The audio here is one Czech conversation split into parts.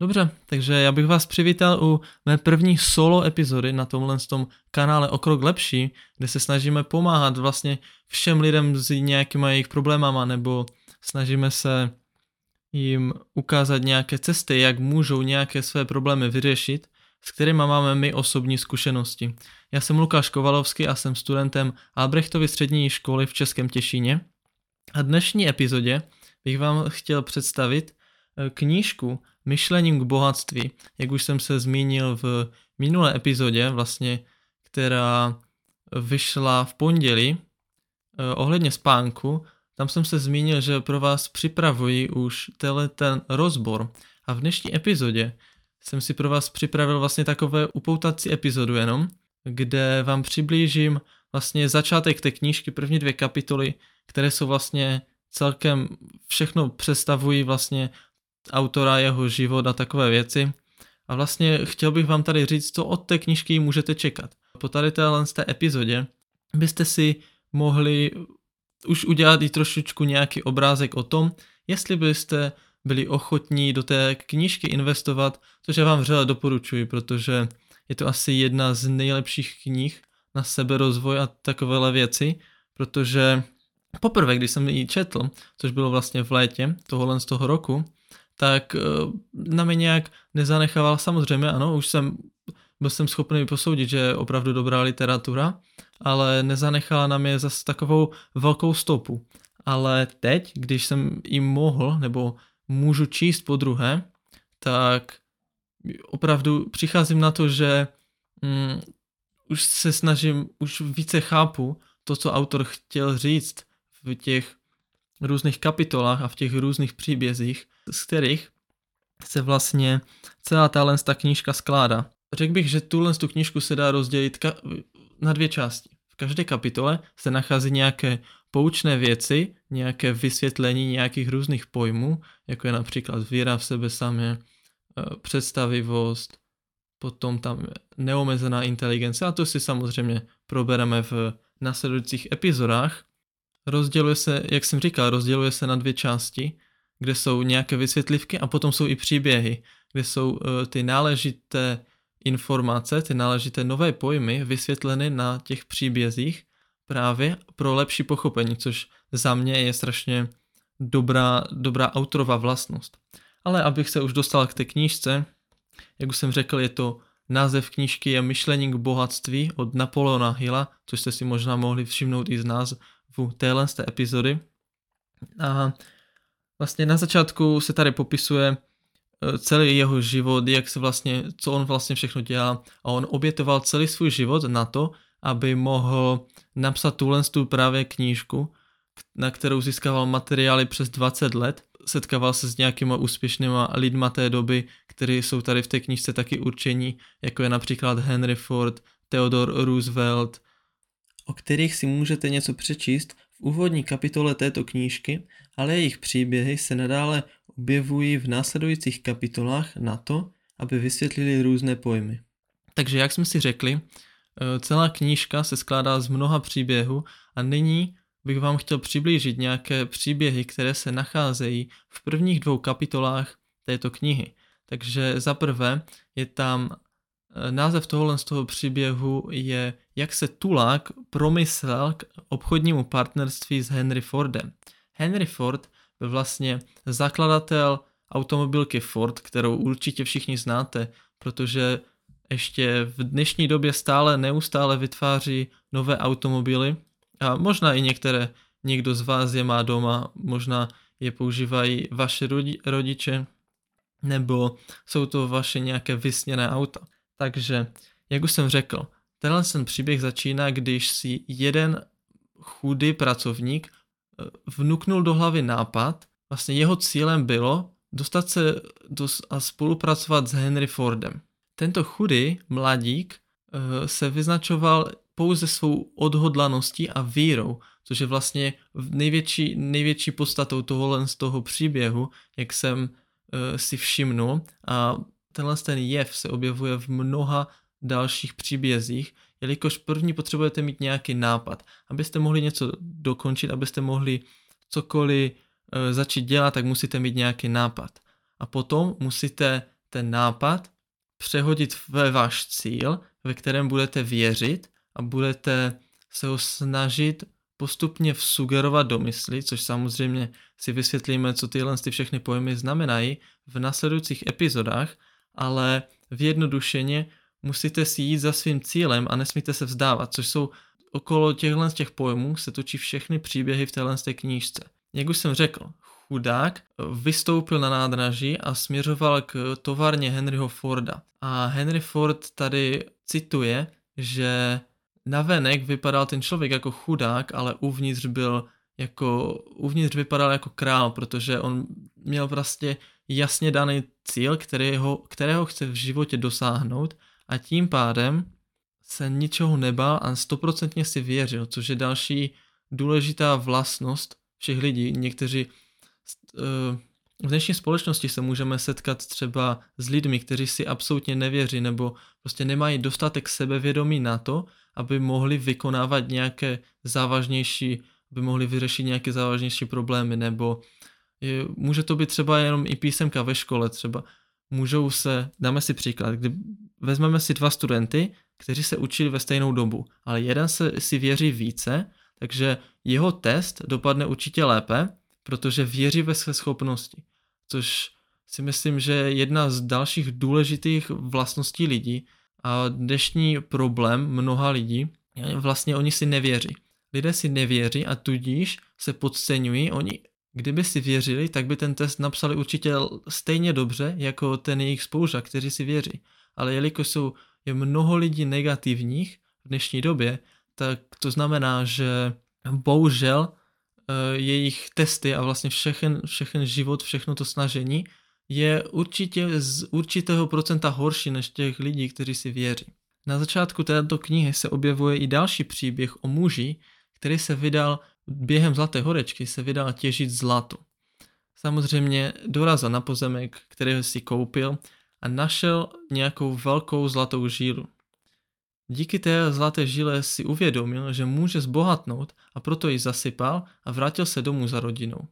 Dobře, takže já bych vás přivítal u mé první solo epizody na tomhle tom kanále O krok lepší, kde se snažíme pomáhat vlastně všem lidem s nějakýma jejich problémama, nebo snažíme se jim ukázat nějaké cesty, jak můžou nějaké své problémy vyřešit, s kterými máme my osobní zkušenosti. Já jsem Lukáš Kovalovský a jsem studentem Albrechtovy střední školy v Českém Těšíně. A dnešní epizodě bych vám chtěl představit knížku Myšlením k bohatství, jak už jsem se zmínil v minulé epizodě, vlastně, která vyšla v pondělí eh, ohledně spánku, tam jsem se zmínil, že pro vás připravuji už tenhle ten rozbor. A v dnešní epizodě jsem si pro vás připravil vlastně takové upoutací epizodu jenom, kde vám přiblížím vlastně začátek té knížky, první dvě kapitoly, které jsou vlastně celkem všechno představují vlastně autora, jeho život a takové věci. A vlastně chtěl bych vám tady říct, co od té knížky můžete čekat. Po tady téhle z té epizodě byste si mohli už udělat i trošičku nějaký obrázek o tom, jestli byste byli ochotní do té knížky investovat, což já vám vřele doporučuji, protože je to asi jedna z nejlepších knih na seberozvoj a takovéhle věci, protože poprvé, když jsem ji četl, což bylo vlastně v létě tohohle z toho roku, tak eh, na mě nějak nezanechával, samozřejmě ano, už jsem byl jsem schopný posoudit, že je opravdu dobrá literatura, ale nezanechala na mě zase takovou velkou stopu. Ale teď, když jsem jim mohl, nebo můžu číst po druhé, tak opravdu přicházím na to, že mm, už se snažím, už více chápu to, co autor chtěl říct v těch různých kapitolách a v těch různých příbězích, z kterých se vlastně celá ta ta knížka skládá. Řekl bych, že tuhle tu knížku se dá rozdělit na dvě části. V každé kapitole se nachází nějaké poučné věci, nějaké vysvětlení nějakých různých pojmů, jako je například víra v sebe samé, eh, představivost, potom tam neomezená inteligence a to si samozřejmě probereme v následujících epizodách. Rozděluje se, jak jsem říkal, rozděluje se na dvě části, kde jsou nějaké vysvětlivky a potom jsou i příběhy, kde jsou uh, ty náležité informace, ty náležité nové pojmy vysvětleny na těch příbězích právě pro lepší pochopení, což za mě je strašně dobrá, dobrá autorová vlastnost. Ale abych se už dostal k té knížce, jak už jsem řekl, je to název knížky je Myšlení k bohatství od Napoleona Hilla, což jste si možná mohli všimnout i z názvu téhle z té epizody. A vlastně na začátku se tady popisuje e, celý jeho život, jak se vlastně, co on vlastně všechno dělá a on obětoval celý svůj život na to, aby mohl napsat tuhle tu právě knížku, na kterou získával materiály přes 20 let. Setkával se s nějakýma úspěšnýma lidma té doby, kteří jsou tady v té knížce taky určení, jako je například Henry Ford, Theodore Roosevelt, o kterých si můžete něco přečíst v úvodní kapitole této knížky, ale jejich příběhy se nadále objevují v následujících kapitolách na to, aby vysvětlili různé pojmy. Takže jak jsme si řekli, Eh, celá knížka se skládá z mnoha příběhů a nyní bych vám chtěl přiblížit nějaké příběhy, které se nacházejí v prvních dvou kapitolách této knihy. Takže za prvé je tam název tohohle z toho příběhu je Jak se Tulák promyslel k obchodnímu partnerství s Henry Fordem. Henry Ford byl vlastně zakladatel automobilky Ford, kterou určitě všichni znáte, protože ještě v dnešní době stále neustále vytváří nové automobily a možná i některé někdo z vás je má doma, možná je používají vaše rodiče, nebo jsou to vaše nějaké vysněné auta. Takže, jak už jsem řekl, tenhle ten příběh začíná, když si jeden chudý pracovník eh, vnuknul do hlavy nápad, vlastně jeho cílem bylo dostat se do, a spolupracovat s Henry Fordem. Tento chudý mladík uh, se vyznačoval pouze svou odhodlaností a vírou, což je vlastně největší, největší podstatou tohohle z toho příběhu, jak jsem uh, si všimnul. A tenhle ten jev se objevuje v mnoha dalších příbězích, jelikož první potřebujete mít nějaký nápad. Abyste mohli něco dokončit, abyste mohli cokoliv uh, začít dělat, tak musíte mít nějaký nápad. A potom musíte ten nápad přehodit ve váš cíl, ve kterém budete věřit a budete se ho snažit postupně vsugerovat do mysli, což samozřejmě si vysvětlíme, co tyhle ty všechny pojmy znamenají v nasledujících epizodách, ale v jednodušeně musíte si jít za svým cílem a nesmíte se vzdávat, což jsou okolo těchhle z těch pojmů se točí všechny příběhy v téhle té knížce. Jak už jsem řekl, chudák vystoupil na nádraží a směřoval k továrně Henryho Forda. A Henry Ford tady cituje, že navenek vypadal ten člověk jako chudák, ale uvnitř byl jako, uvnitř vypadal jako král, protože on měl prostě jasně daný cíl, kterého, kterého chce v životě dosáhnout a tím pádem se ničeho nebál a stoprocentně si věřil, což je další důležitá vlastnost všech lidí. Někteří eh, v dnešní společnosti se můžeme setkat třeba s lidmi, kteří si absolutně nevěří nebo prostě nemají dostatek sebevědomí na to, aby mohli vykonávat nějaké závažnější, aby mohli vyřešit nějaké závažnější problémy, nebo je, může to být třeba jenom i písemka ve škole třeba. Můžou se, dáme si příklad, kdy vezmeme si dva studenty, kteří se učili ve stejnou dobu, ale jeden se si věří více, takže jeho test dopadne určitě lépe, protože věří ve své schopnosti, což si myslím, že je jedna z dalších důležitých vlastností lidí a dnešní problém mnoha lidí, vlastně oni si nevěří. Lidé si nevěří a tudíž se podceňují, oni kdyby si věřili, tak by ten test napsali určitě stejně dobře jako ten jejich spolužák, kteří si věří. Ale jelikož jsou je mnoho lidí negativních v dnešní době, tak to znamená, že bohužel eh, jejich testy a vlastně všechen, všechen život, všechno to snažení je určitě z určitého procenta horší než těch lidí, kteří si věří. Na začátku této knihy se objevuje i další příběh o muži, který se vydal během Zlaté horečky, se vydal těžit zlato. Samozřejmě dorazil na pozemek, který si koupil a našel nějakou velkou zlatou žílu. Díky té zlaté žile si uvědomil, že může zbohatnout a proto ji zasypal a vrátil se domů za rodinou.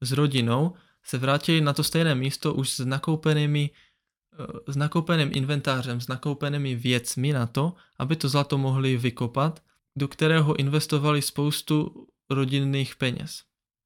S rodinou se vrátili na to stejné místo už s nakoupenými eh, s nakoupeným inventářem, s nakoupenými věcmi na to, aby to zlato mohli vykopat, do kterého investovali spoustu rodinných peněz.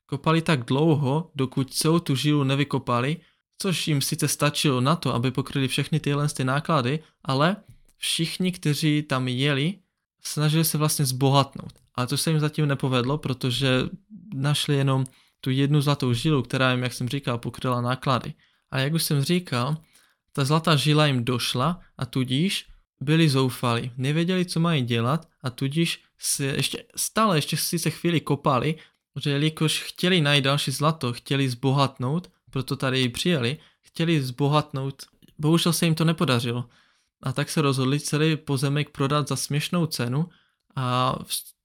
Kopali tak dlouho, dokud celou tu žilu nevykopali, což jim sice stačilo na to, aby pokryli všechny tyhle ty náklady, ale všichni, kteří tam jeli, snažili se vlastně zbohatnout. Ale to se jim zatím nepovedlo, protože našli jenom tu jednu zlatou žilu, která jim, jak jsem říkal, pokryla náklady. A jak už jsem říkal, ta zlatá žila jim došla a tudíž byli zoufali, nevěděli, co mají dělat a tudíž se ještě, stále ještě si se chvíli kopali, že jelikož chtěli najít další zlato, chtěli zbohatnout, proto tady i přijeli, chtěli zbohatnout, bohužel se jim to nepodařilo. A tak se rozhodli celý pozemek prodat za směšnou cenu a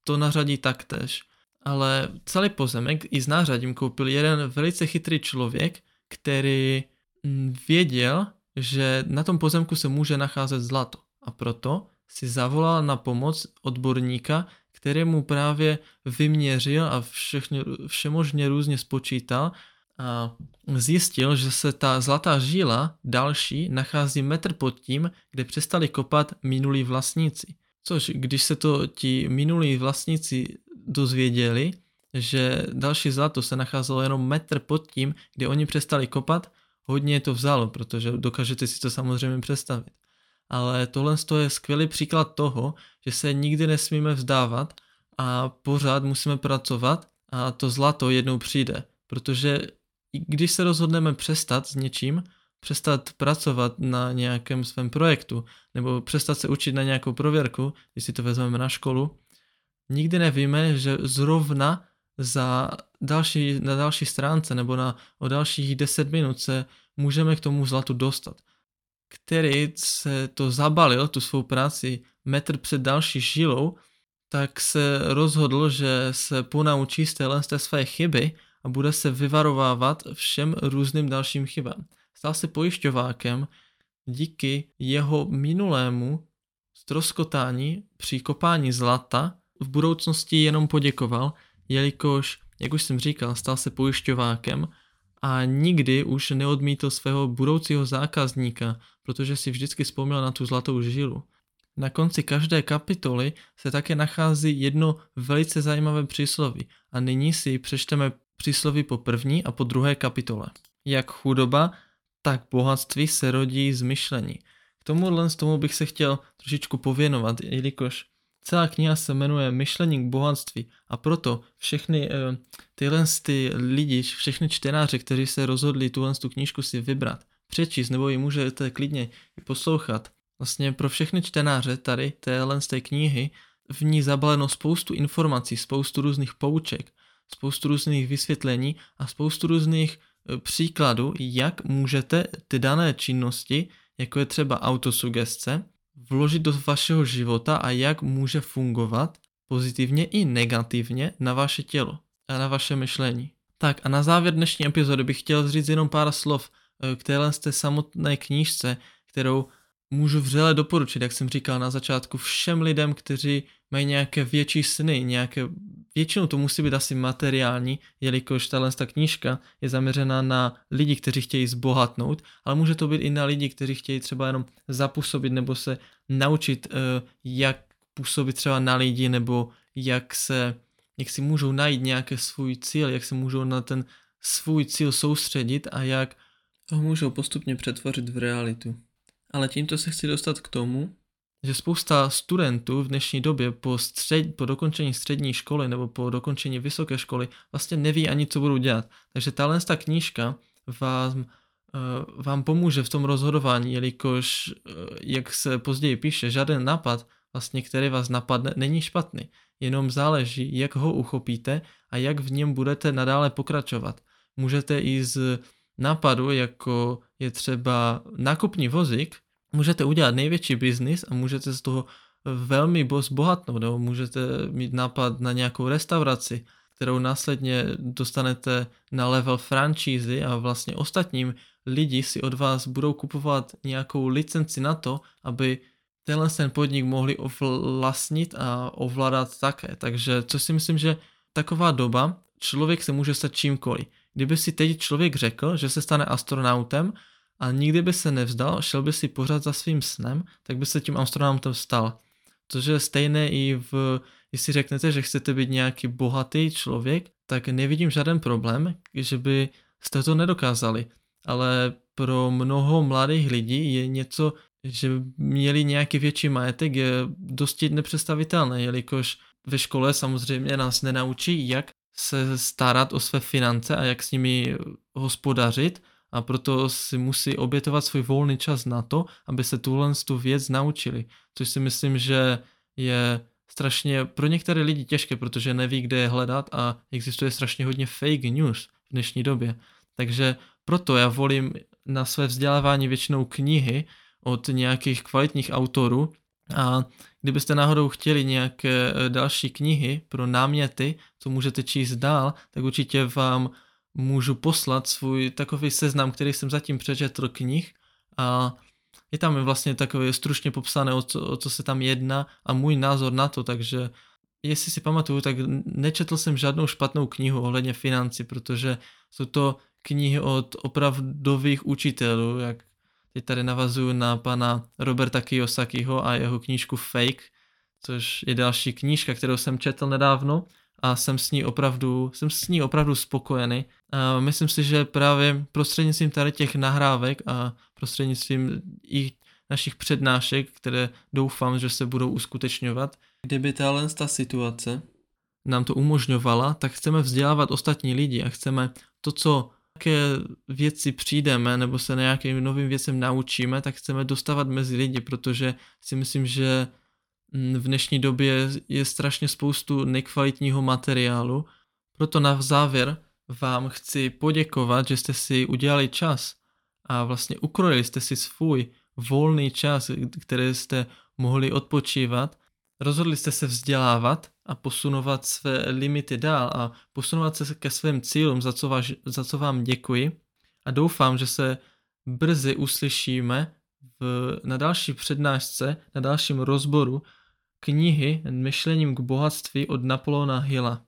to nařadí taktéž. Ale celý pozemek i s nářadím koupil jeden velice chytrý člověk, který mm, věděl, že na tom pozemku se může nacházet zlato. A proto si zavolal na pomoc odborníka, který mu právě vyměřil a všechny, všemožně různě spočítal a zjistil, že se ta zlatá žíla další nachází metr pod tím, kde přestali kopat minulí vlastníci. Což když se to ti minulí vlastníci dozvěděli, že další zlato se nacházelo jenom metr pod tím, kde oni přestali kopat, hodně to vzalo, protože dokážete si to samozřejmě představit. Ale tohle je skvělý příklad toho, že se nikdy nesmíme vzdávat a pořád musíme pracovat a to zlato jednou přijde, protože když se rozhodneme přestat s něčím, přestat pracovat na nějakém svém projektu nebo přestat se učit na nějakou prověrku, když si to vezmeme na školu, nikdy nevíme, že zrovna za další, na další stránce nebo na, o dalších 10 minut se můžeme k tomu zlatu dostat. Který se to zabalil, tu svou práci, metr před další žilou, tak se rozhodl, že se ponaučí z téhle z té své chyby a bude se vyvarovávat všem různým dalším chybám. Stal se pojišťovákem díky jeho minulému stroskotání při kopání zlata v budoucnosti jenom poděkoval, jelikož, jak už jsem říkal, stal se pojišťovákem a nikdy už neodmítl svého budoucího zákazníka, protože si vždycky vzpomněl na tu zlatou žilu. Na konci každé kapitoly se také nachází jedno velice zajímavé přísloví a nyní si přečteme přísloví po první a po druhé kapitole. Jak chudoba, tak bohatství se rodí z myšlení. K tomuhle z tomu bych se chtěl trošičku pověnovat, jelikož celá kniha se jmenuje Myšlení k bohatství a proto všechny uh, tyhle ty lidi, všechny čtenáře, kteří se rozhodli tuhle tu knížku si vybrat, přečíst, nebo ji můžete klidně poslouchat, vlastně pro všechny čtenáře tady téhle z té knihy v ní zabaleno spoustu informací, spoustu různých pouček, spoustu různých vysvětlení a spoustu různých e, příkladů, jak můžete ty dané činnosti, jako je třeba autosugestce, vložit do vašeho života a jak může fungovat pozitivně i negativně na vaše tělo a na vaše myšlení. Tak a na závěr dnešní epizody bych chtěl říct jenom pár slov k téhle z té samotné knížce, kterou můžu vřele doporučit, jak jsem říkal na začátku, všem lidem, kteří mají nějaké větší sny, nějaké, většinou to musí být asi materiální, jelikož tahle ta knížka je zaměřena na lidi, kteří chtějí zbohatnout, ale může to být i na lidi, kteří chtějí třeba jenom zapůsobit nebo se naučit, eh, jak působit třeba na lidi, nebo jak se, jak si můžou najít nějaký svůj cíl, jak se můžou na ten svůj cíl soustředit a jak ho můžou postupně přetvořit v realitu. Ale tímto se chci dostat k tomu, že spousta studentů v dnešní době po, střed, po dokončení střední školy nebo po dokončení vysoké školy vlastně neví ani, co budou dělat. Takže tahle ta knížka vám, uh, vám pomůže v tom rozhodování, jelikož, uh, jak se později píše, žádný nápad, vlastně, který vás napadne, není špatný. Jenom záleží, jak ho uchopíte a jak v něm budete nadále pokračovat. Můžete i z nápadu, jako je třeba nákupní vozík, můžete udělat největší biznis a můžete z toho velmi zbohatnout, nebo můžete mít nápad na nějakou restauraci, kterou následně dostanete na level franšízy a vlastně ostatním lidi si od vás budou kupovat nějakou licenci na to, aby tenhle ten podnik mohli ovlastnit a ovládat také. Takže co si myslím, že taková doba, člověk se může stát čímkoliv. Kdyby si teď člověk řekl, že se stane astronautem a nikdy by se nevzdal, šel by si pořád za svým snem, tak by se tím astronautem stal. Což je stejné i v, jestli řeknete, že chcete být nějaký bohatý člověk, tak nevidím žádný problém, že by jste to nedokázali. Ale pro mnoho mladých lidí je něco, že měli nějaký větší majetek, je dosti nepředstavitelné, jelikož ve škole samozřejmě nás nenaučí, jak se starat o své finance a jak s nimi hospodařit a proto si musí obětovat svůj volný čas na to, aby se tuhle tu věc naučili. Což si myslím, že je strašně pro některé lidi těžké, protože neví, kde je hledat a existuje strašně hodně fake news v dnešní době. Takže proto já volím na své vzdělávání většinou knihy od nějakých kvalitních autorů a kdybyste náhodou chtěli nějaké eh, další knihy pro náměty, co můžete číst dál, tak určitě vám můžu poslat svůj takový seznam, který jsem zatím přečetl knih. A je tam vlastně takové stručně popsané, o co, o co se tam jedná a můj názor na to, takže jestli si pamatuju, tak nečetl jsem žádnou špatnou knihu ohledně financí, protože jsou to knihy od opravdových učitelů, jak teď tady navazuju na pana Roberta Kiyosakiho a jeho knížku Fake, což je další knížka, kterou jsem četl nedávno a jsem s ní opravdu, jsem s ní opravdu spokojený. A myslím si, že právě prostřednictvím tady těch nahrávek a prostřednictvím i našich přednášek, které doufám, že se budou uskutečňovat, kdyby tahle ta situace nám to umožňovala, tak chceme vzdělávat ostatní lidi a chceme to, co jaké věci přijdeme nebo se nějakým novým věcem naučíme, tak chceme dostávat mezi lidi, protože si myslím, že mm, v dnešní době je strašně spoustu nekvalitního materiálu. Proto na závěr vám chci poděkovat, že jste si udělali čas a vlastně ukrojili jste si svůj volný čas, který jste mohli odpočívat. Rozhodli jste se vzdělávat a posunovat své limity dál a posunovat se ke svým cílům, za co, váš, za co vám děkuji. A doufám, že se brzy uslyšíme v, na další přednášce, na dalším rozboru knihy Myšlením k bohatství od Napoleona Hilla.